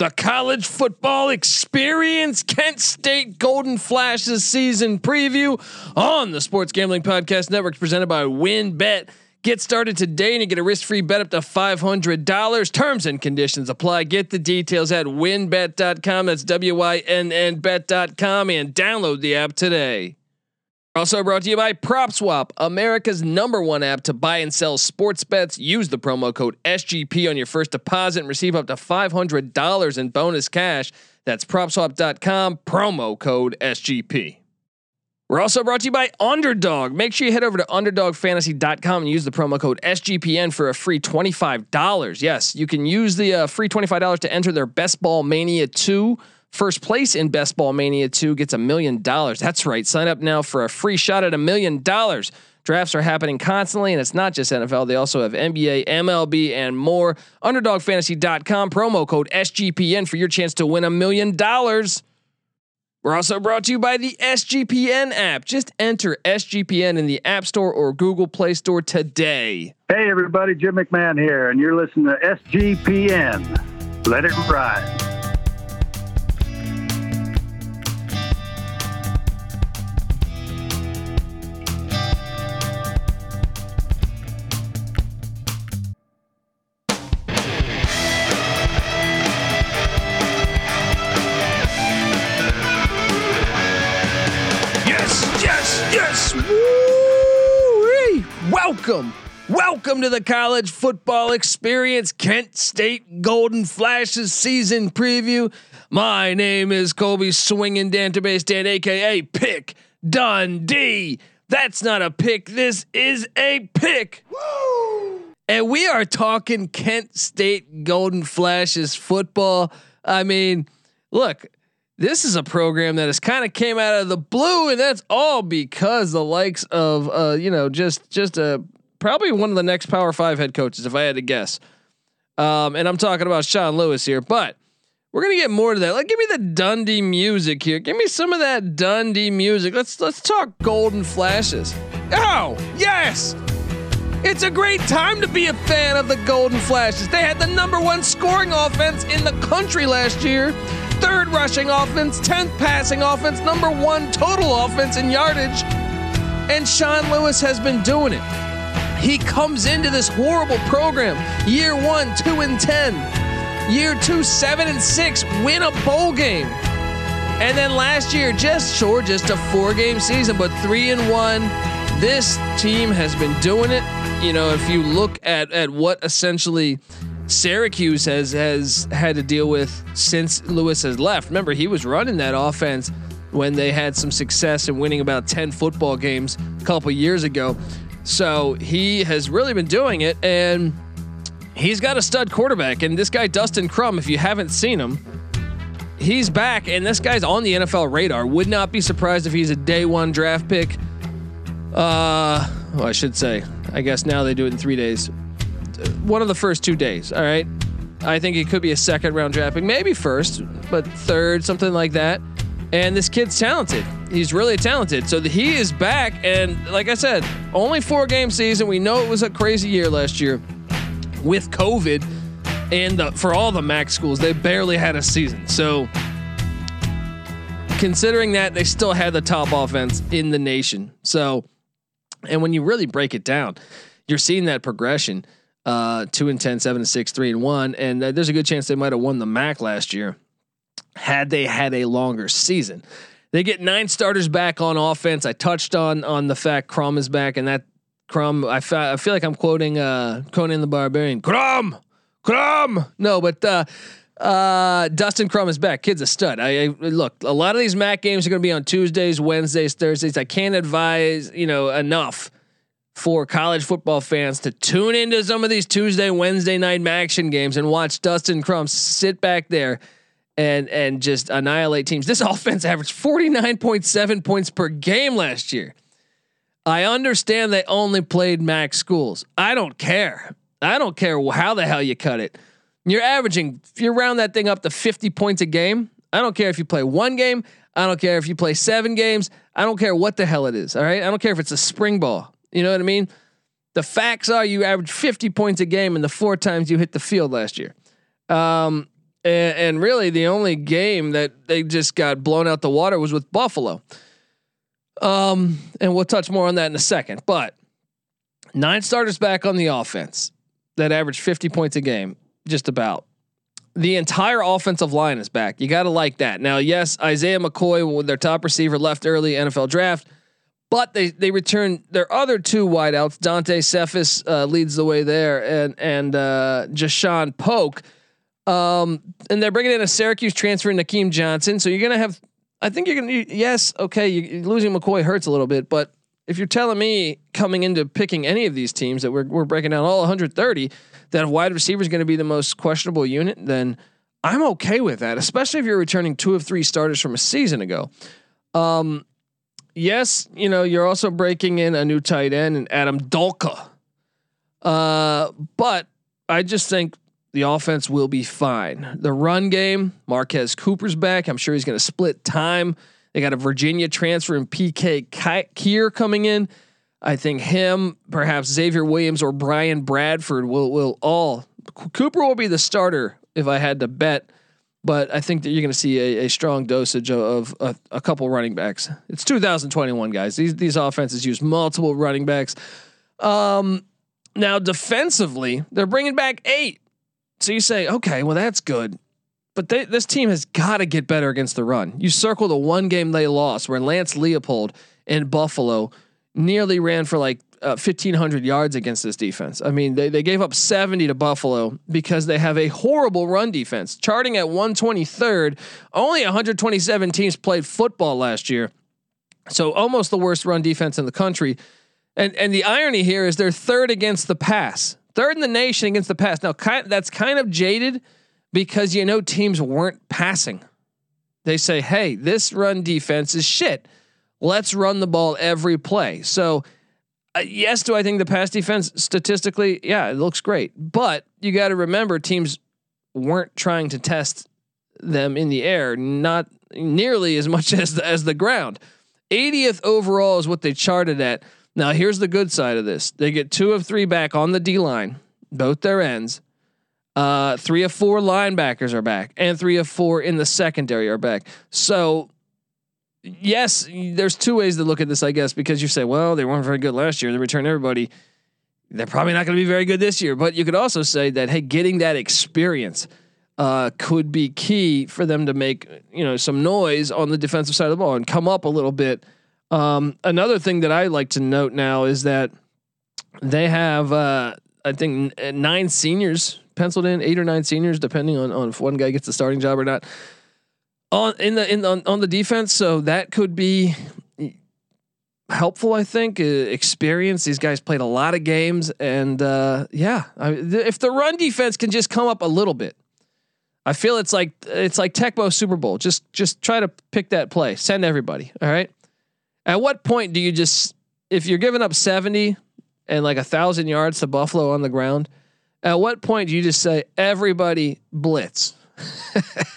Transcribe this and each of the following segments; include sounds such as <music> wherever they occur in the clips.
the college football experience, Kent State Golden Flashes season preview on the Sports Gambling Podcast Network, presented by WynnBET. Get started today and you get a risk-free bet up to $500. Terms and conditions apply. Get the details at wynnbet.com. That's W-Y-N-N bet.com and download the app today. Also brought to you by PropSwap, America's number one app to buy and sell sports bets. Use the promo code SGP on your first deposit and receive up to $500 in bonus cash. That's propswap.com, promo code SGP. We're also brought to you by Underdog. Make sure you head over to underdogfantasy.com and use the promo code SGPN for a free $25. Yes, you can use the uh, free $25 to enter their Best Ball Mania 2 First place in Best Ball Mania 2 gets a million dollars. That's right. Sign up now for a free shot at a million dollars. Drafts are happening constantly, and it's not just NFL. They also have NBA, MLB, and more. UnderdogFantasy.com, promo code SGPN for your chance to win a million dollars. We're also brought to you by the SGPN app. Just enter SGPN in the App Store or Google Play Store today. Hey, everybody, Jim McMahon here, and you're listening to SGPN. Let it ride. Welcome. Welcome to the college football experience, Kent State Golden Flashes season preview. My name is Colby Swinging Database Dan, aka Pick Dundee. That's not a pick. This is a pick. Woo! And we are talking Kent State Golden Flashes football. I mean, look, this is a program that has kind of came out of the blue, and that's all because the likes of uh, you know just just a probably one of the next Power Five head coaches, if I had to guess. Um, and I'm talking about Sean Lewis here, but we're gonna get more to that. Like, give me the Dundee music here. Give me some of that Dundee music. Let's let's talk Golden Flashes. Oh yes. It's a great time to be a fan of the Golden Flashes. They had the number one scoring offense in the country last year third rushing offense, 10th passing offense, number one total offense in yardage. And Sean Lewis has been doing it. He comes into this horrible program, year one, two and 10, year two, seven and six, win a bowl game. And then last year, just sure, just a four game season, but three and one. This team has been doing it. You know, if you look at at what essentially Syracuse has has had to deal with since Lewis has left. Remember, he was running that offense when they had some success in winning about 10 football games a couple years ago. So he has really been doing it and he's got a stud quarterback and this guy Dustin Crum if you haven't seen him he's back and this guy's on the NFL radar. Would not be surprised if he's a day 1 draft pick. Uh, well, I should say. I guess now they do it in 3 days one of the first two days. All right. I think it could be a second round draft pick, maybe first, but third, something like that. And this kid's talented. He's really talented. So he is back. And like I said, only four game season. We know it was a crazy year last year with COVID. And the, for all the MAC schools, they barely had a season. So considering that, they still had the top offense in the nation. So, and when you really break it down, you're seeing that progression uh, two and 10, seven and six, three and one. And uh, there's a good chance they might have won the MAC last year had they had a longer season. They get nine starters back on offense. I touched on on the fact Crom is back, and that Crum. I, fa- I feel like I'm quoting uh, Conan the Barbarian. Crom, Crum. No, but uh, uh, Dustin Crum is back. Kid's a stud. I, I, look. A lot of these MAC games are going to be on Tuesdays, Wednesdays, Thursdays. I can't advise you know enough for college football fans to tune into some of these Tuesday, Wednesday night action games and watch Dustin Crum sit back there and and just annihilate teams. This <laughs> offense averaged 49.7 points per game last year. I understand they only played MAC schools. I don't care. I don't care how the hell you cut it. You're averaging, if you round that thing up to 50 points a game, I don't care if you play one game. I don't care if you play seven games. I don't care what the hell it is. All right. I don't care if it's a spring ball. You know what I mean? The facts are you averaged 50 points a game in the four times you hit the field last year. Um, and, and really the only game that they just got blown out the water was with Buffalo. Um, and we'll touch more on that in a second. But nine starters back on the offense that average 50 points a game, just about. The entire offensive line is back. You got to like that. Now, yes, Isaiah McCoy, their top receiver, left early NFL draft, but they they return their other two wideouts. Dante Cephas uh, leads the way there, and and uh, Jashaun Poke. Um, and they're bringing in a Syracuse transfer, Nykeim Johnson. So you're gonna have, I think you're gonna. Yes, okay, you, losing McCoy hurts a little bit, but if you're telling me coming into picking any of these teams that we're we're breaking down all 130 that wide receiver is going to be the most questionable unit, then I'm okay with that, especially if you're returning two of three starters from a season ago. Um, yes, you know you're also breaking in a new tight end and Adam Dolka, uh, but I just think the offense will be fine. The run game, Marquez Cooper's back. I'm sure he's going to split time. They got a Virginia transfer and PK Kier coming in. I think him, perhaps Xavier Williams or Brian Bradford will will all Cooper will be the starter if I had to bet, but I think that you're going to see a, a, strong dosage of, of a, a, couple running backs. It's 2021, guys. These these offenses use multiple running backs. Um, now defensively, they're bringing back eight. So you say, okay, well that's good but they, this team has got to get better against the run. You circle the one game they lost where Lance Leipold in Buffalo nearly ran for like uh, 1500 yards against this defense. I mean, they, they gave up 70 to Buffalo because they have a horrible run defense. Charting at 123rd, only 127 teams played football last year. So almost the worst run defense in the country. And and the irony here is they're third against the pass. Third in the nation against the pass. Now kind, that's kind of jaded because you know teams weren't passing. They say, "Hey, this run defense is shit. Let's run the ball every play." So, uh, yes, do I think the pass defense statistically, yeah, it looks great, but you got to remember teams weren't trying to test them in the air, not nearly as much <laughs> as the, as the ground. 80th overall is what they charted at. Now, here's the good side of this: they get two of three back on the D line, both their ends. Uh, three of four linebackers are back, and three of four in the secondary are back. So, yes, there's two ways to look at this, I guess, because you say, well, they weren't very good last year. They returned everybody. They're probably not going to be very good this year. But you could also say that, hey, getting that experience uh, could be key for them to make you know some noise on the defensive side of the ball and come up a little bit. Um, another thing that I like to note now is that they have, uh, I think, nine seniors penciled in, eight or nine seniors, depending on, on if one guy gets the starting job or not. On in the in on, on the defense, so that could be helpful. I think uh, experience. These guys played a lot of games, and uh, yeah, I, th- if the run defense can just come up a little bit, I feel it's like it's like Tecmo Super Bowl. Just just try to pick that play. Send everybody. All right. At what point do you just if you're giving up seventy and like a thousand yards to Buffalo on the ground? At what point do you just say everybody blitz?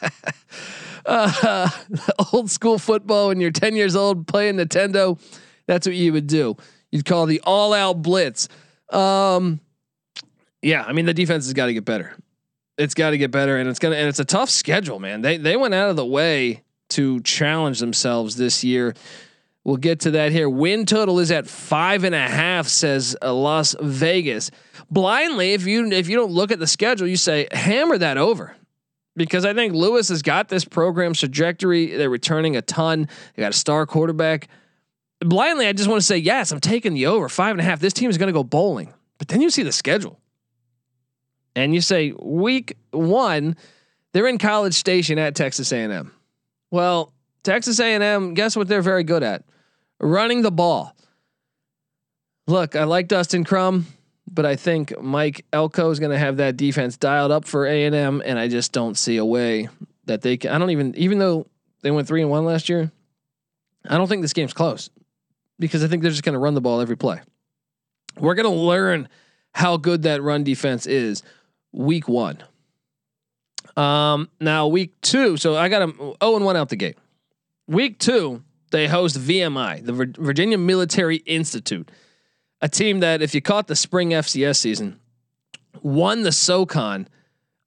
<laughs> uh, <laughs> old school football when you're 10 years old playing Nintendo, that's what you would do. You'd call the all out blitz. Um, yeah, I mean the defense has got to get better. It's got to get better, and it's gonna and it's a tough schedule, man. They they went out of the way to challenge themselves this year. We'll get to that here. Win total is at five and a half, says uh, Las Vegas. Blindly, if you if you don't look at the schedule, you say hammer that over, because I think Lewis has got this program's trajectory. They're returning a ton. They got a star quarterback. Blindly, I just want to say yes. I'm taking the over five and a half. This team is going to go bowling, but then you see the schedule, and you say week one, they're in College Station at Texas A&M. Well, Texas A&M, guess what they're very good at? running the ball. Look, I like Dustin Crum, but I think Mike Elko is going to have that defense dialed up for A and I just don't see a way that they can. I don't even, even though they went three and one last year, I don't think this game's close because I think they're just going to run the ball every play. We're going to learn how good that run defense is week one. Um, now week two, so I got them 0 and 1 out the gate. Week two, they host VMI, the Virginia Military Institute, a team that, if you caught the spring FCS season, won the SoCon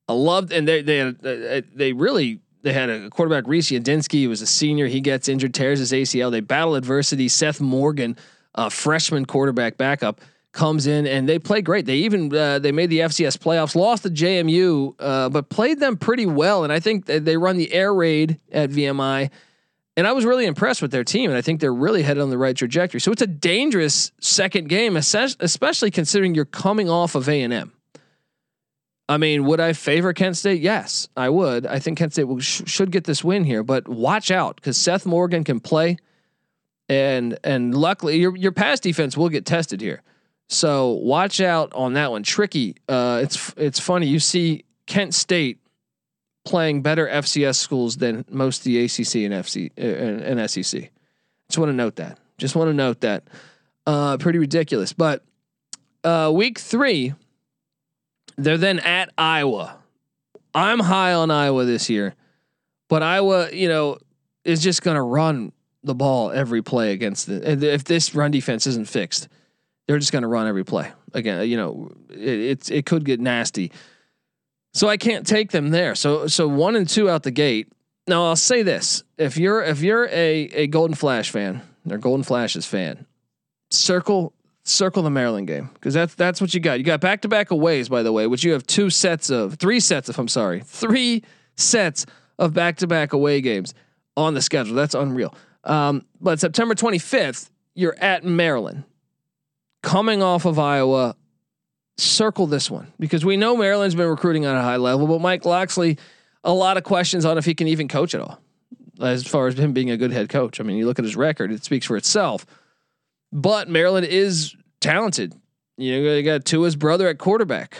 I loved, and they they uh, they really they had a quarterback Reese Udinski. He was a senior. He gets injured, tears his ACL. They battle adversity. Seth Morgan, a freshman quarterback backup, comes in and they play great. They even uh, they made the FCS playoffs, lost to JMU, uh, but played them pretty well. And I think they run the air raid at VMI. And I was really impressed with their team, and I think they're really headed on the right trajectory. So it's a dangerous second game, especially considering you're coming off of A and M. I mean, would I favor Kent State? Yes, I would. I think Kent State will, sh- should get this win here, but watch out because Seth Morgan can play, and and luckily your your pass defense will get tested here. So watch out on that one. Tricky. Uh, it's it's funny you see Kent State playing better FCS schools than most the ACC and FC uh, and, SEC. Just want to note that. Just want to note that. Uh, pretty ridiculous, but uh, week three they're then at Iowa. I'm high on Iowa this year, but Iowa, you know, is just going to run the ball every play against the. If this run defense isn't fixed, they're just going to run every play again. You know, it, it's it could get nasty. So I can't take them there. So so one and two out the gate. Now I'll say this: if you're if you're a a Golden Flash fan or Golden Flashes fan, circle circle the Maryland game because that's that's what you got. You got back to back aways, by the way, which you have two sets of three sets of. I'm sorry, three sets of back to back away games on the schedule. That's unreal. Um, but September 25th, you're at Maryland, coming off of Iowa. Circle this one because we know Maryland's been recruiting on a high level, but Mike Locksley, a lot of questions on if he can even coach at all, as far as him being a good head coach. I mean, you look at his record; it speaks for itself. But Maryland is talented. You know, they got Tua's brother at quarterback,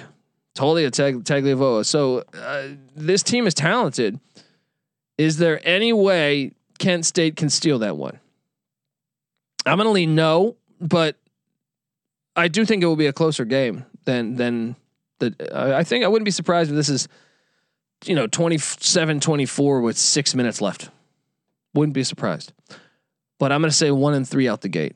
Taulia Tag- Tagovailoa. So uh, this team is talented. Is there any way Kent State can steal that one? I'm going to lean no, but I do think it will be a closer game than than the. Uh, I think I wouldn't be surprised if this is, you know, 27-24 with six minutes left. Wouldn't be surprised. But I'm going to say one and three out the gate.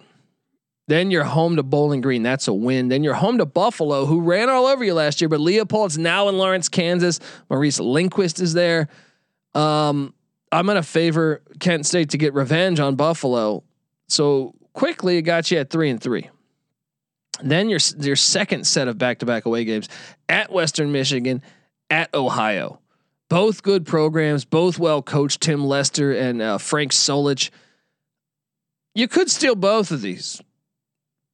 Then you're home to Bowling Green. That's a win. Then you're home to Buffalo, who ran all over you last year, but Leipold's now in Lawrence, Kansas. Maurice Linguist is there. Um, I'm going to favor Kent State to get revenge on Buffalo. So quickly, it got you at three and three. Then your your second set of back to back away games at Western Michigan, at Ohio. Both good programs, both well coached. Tim Lester and uh, Frank Solich. You could steal both of these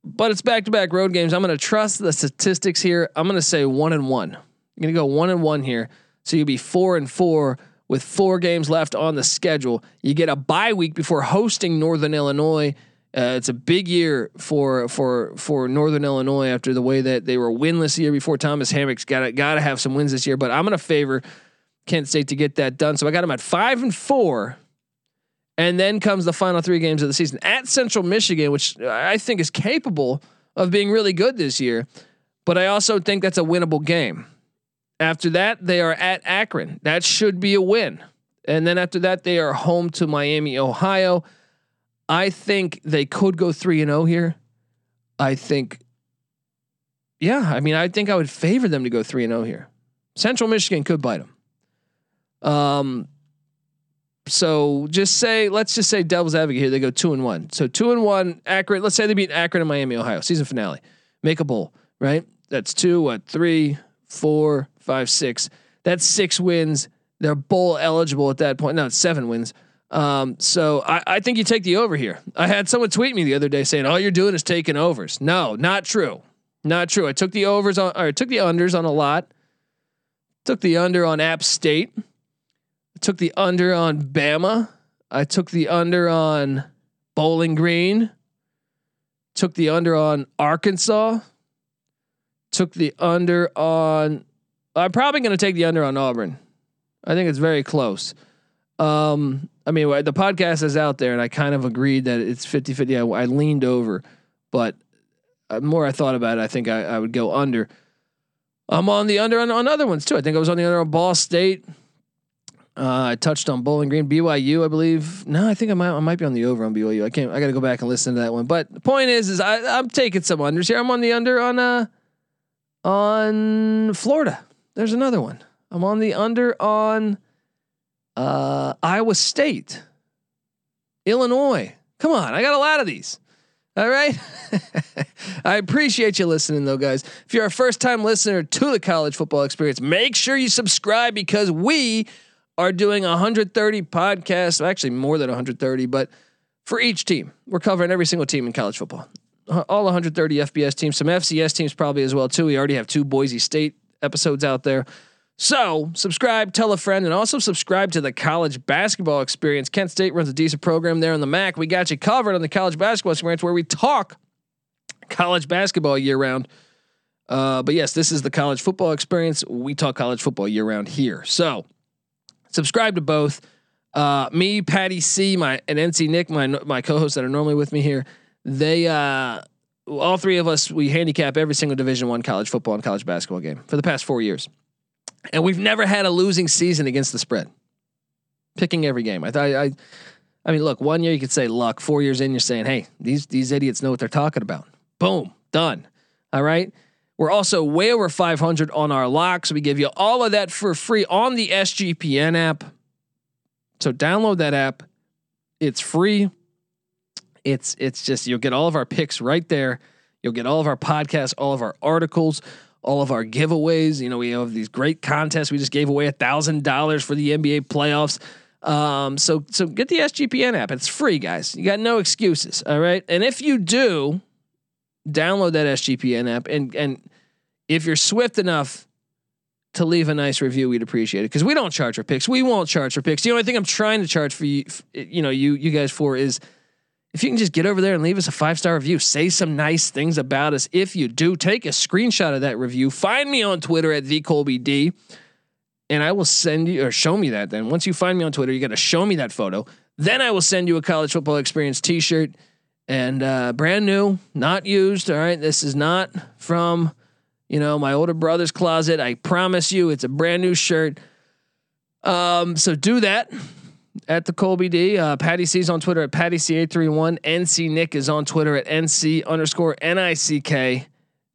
but it's back to back road games. I'm going to trust the statistics here. I'm going to say one and one. I'm going to go one and one here. So you'll be four and four with four games left on the schedule. You get a bye week before hosting Northern Illinois. Uh, it's a big year for for for Northern Illinois after the way that they were winless the year before. Thomas Hammock's got to got to have some wins this year, but I'm going to favor Kent State to get that done. So I got them at five and four and then comes the final three games of the season at Central Michigan, which I think is capable of being really good this year. But I also think that's a winnable game. After that, they are at Akron. That should be a win. And then after that, they are home to Miami, Ohio. I think they could go 3 and 0 here. I think yeah, I mean, I think I would favor them to go 3 and 0 here. Central Michigan could bite them. Um, so just say, let's just say Devil's Advocate here. They go two and one. So two and one, Akron. Let's say they beat Akron and Miami, Ohio, season finale. Make a bowl, right? That's two, what, three, four, five, six. That's six wins. They're bowl eligible at that point. No, it's seven wins. Um, so I, I think you take the over here. I had someone tweet me the other day saying all you're doing is taking overs. No, not true. Not true. I took the overs on, or I took the unders on a lot. Took the under on App State. I took the under on Bama. I took the under on Bowling Green. Took the under on Arkansas. Took the under on. I'm probably going to take the under on Auburn. I think it's very close. Um, I mean, the podcast is out there, and I kind of agreed that it's 50 50. I, I leaned over, but uh, more I thought about it, I think I, I would go under. I'm on the under on, on other ones too. I think I was on the under on Ball State. Uh, I touched on Bowling Green, BYU, I believe. No, I think I might I might be on the over on BYU. I can't. I got to go back and listen to that one. But the point is, is I, I'm taking some unders here. I'm on the under on uh on Florida. There's another one. I'm on the under on uh, Iowa State, Illinois. Come on, I got a lot of these. All right. <laughs> I appreciate you listening, though, guys. If you're a first time listener to the college football experience, make sure you subscribe because we are doing 130 podcasts, actually more than 130, but for each team. We're covering every single team in college football. All 130 FBS teams, some FCS teams probably as well too. We already have two Boise State episodes out there. So subscribe, tell a friend, and also subscribe to the college basketball experience. Kent State runs a decent program there on the MAC. We got you covered on the college basketball experience where we talk college basketball year round. Uh, but yes, this is the college football experience. We talk college football year round here. So subscribe to both. Uh, me, Patty C, my and NC Nick, my my co-hosts that are normally with me here. They uh, all three of us we handicap every single Division One college football and college basketball game for the past four years and we've never had a losing season against the spread. Picking every game. I thought I, I mean, look, one year you could say luck. Four years in, you're saying, hey, these these idiots know what they're talking about. Boom, done. All right. We're also way over 500 on our locks. We give you all of that for free on the SGPN app. So download that app. It's free. It's it's just you'll get all of our picks right there. You'll get all of our podcasts, all of our articles all of our giveaways. You know, we have these great contests. We just gave away a thousand dollars for the NBA playoffs. Um, so so get the SGPN app. It's free, guys. You got no excuses. All right. And if you do, download that SGPN app and and if you're swift enough to leave a nice review, we'd appreciate it because we don't charge for picks. We won't charge for picks. The only thing I'm trying to charge for you, you know, you you guys for is if you can just get over there and leave us a five star review, say some nice things about us. If you do, take a screenshot of that review. Find me on Twitter at the and I will send you or show me that. Then once you find me on Twitter, you got to show me that photo. Then I will send you a college football experience T-shirt and uh, brand new, not used. All right, this is not from you know my older brother's closet. I promise you, it's a brand new shirt. Um, so do that at the Colby D. Uh, Patty C is on Twitter at Patty C831. NC Nick is on Twitter at NC underscore NICK.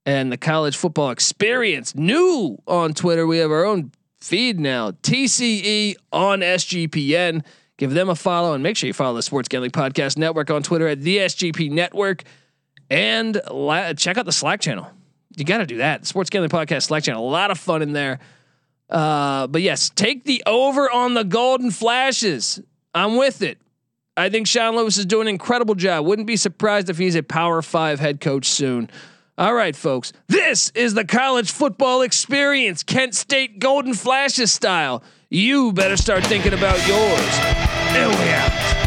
And the college football experience new on Twitter. We have our own feed now. TCE on SGPN. Give them a follow and make sure you follow the Sports Gambling Podcast Network on Twitter at the SGP Network. And la- check out the Slack channel. You got to do that. Sports Gambling Podcast Slack channel. A lot of fun in there. Uh, but yes, take the over on the golden flashes. I'm with it. I think Sean Lewis is doing an incredible job. Wouldn't be surprised if he's a Power Five head coach soon. All right, folks. This is the college football experience, Kent State Golden Flashes style. You better start thinking about yours. And we out.